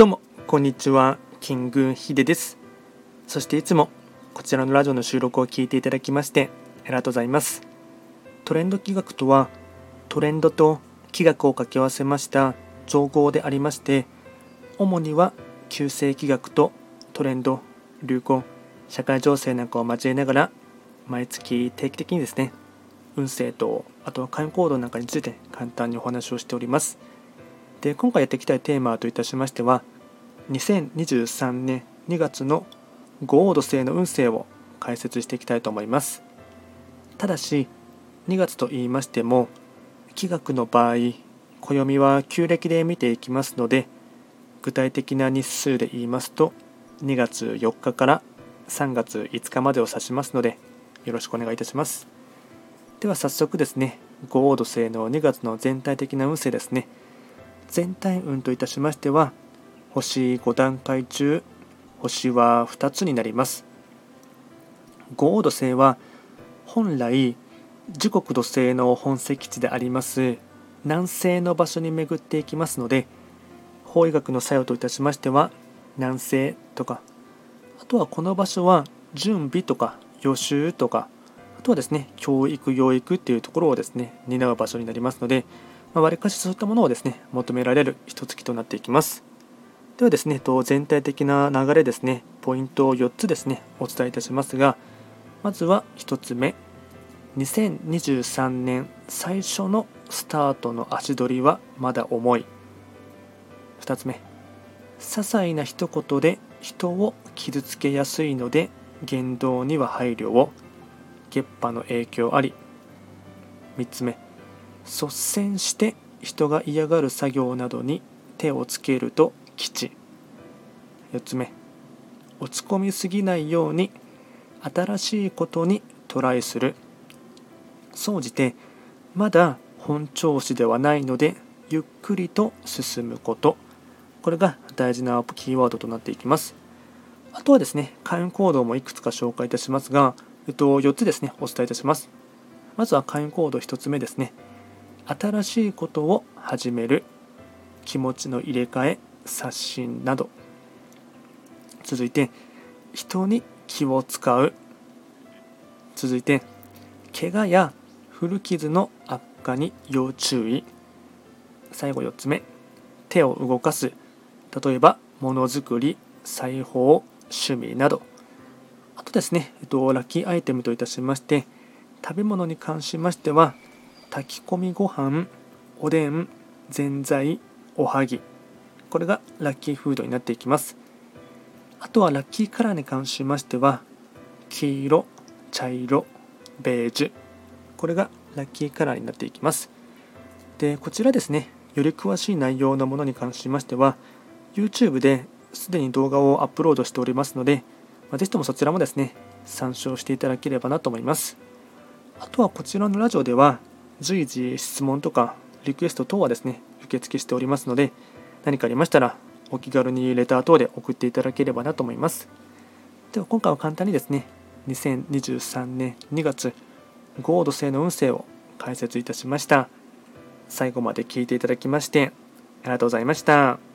どうもこんにちは。キングヒデです。そしていつもこちらのラジオの収録を聞いていただきましてありがとうございます。トレンド企画とはトレンドと気学を掛け合わせました造語でありまして主には旧世気学とトレンド流行社会情勢なんかを交えながら毎月定期的にですね運勢とあとは会員行動なんかについて簡単にお話をしております。で今回やっていきたいテーマといたしましては2023年2月の五黄土星の運勢を解説していきたいと思います。ただし2月と言いましても気学の場合暦は旧暦で見ていきますので具体的な日数で言いますと2月4日から3月5日までを指しますのでよろしくお願いいたします。では早速ですね五黄土星の2月の全体的な運勢ですね。全体運といたしましては星5段階中星は2つになります。五黄土星は本来時刻土星の本石地であります南西の場所に巡っていきますので法医学の作用といたしましては南西とかあとはこの場所は準備とか予習とかあとはですね教育養育っていうところをですね担う場所になりますのでわり、あ、かしそういったものをですね求められる一月となっていきます。ではですね全体的な流れですねポイントを4つですねお伝えいたしますがまずは1つ目2023年最初のスタートの足取りはまだ重い。2つ目些細な一言で人を傷つけやすいので言動には配慮を月波の影響あり。3つ目率先して人が嫌がる作業などに手をつけると吉。4つ目。落ち込みすぎないように新しいことにトライする。総じてまだ本調子ではないのでゆっくりと進むこと。これが大事なキーワードとなっていきます。あとはですね開運行動もいくつか紹介いたしますが、えっと、4つですねお伝えいたします。まずは開運行動1つ目ですね。新しいことを始める。気持ちの入れ替え。刷新など。続いて人に気を使う。続いて怪我や古傷の悪化に要注意。最後4つ目手を動かす。例えばものづくり裁縫趣味など。あとですね、えっと、ラッキーアイテムといたしまして食べ物に関しましては炊き込みご飯おでんぜんざいおはぎ。これがラッキーフードになっていきます。あとはラッキーカラーに関しましては黄色茶色ベージュ。これがラッキーカラーになっていきます。でこちらですねより詳しい内容のものに関しましては YouTube ですでに動画をアップロードしておりますので、まあ、ぜひともそちらもですね参照していただければなと思います。あとはこちらのラジオでは随時質問とかリクエスト等はですね受付しておりますので何かありましたらお気軽にレター等で送っていただければなと思いますでは今回は簡単にですね2023年2月ゴード星の運勢を解説いたしました最後まで聞いていただきましてありがとうございました。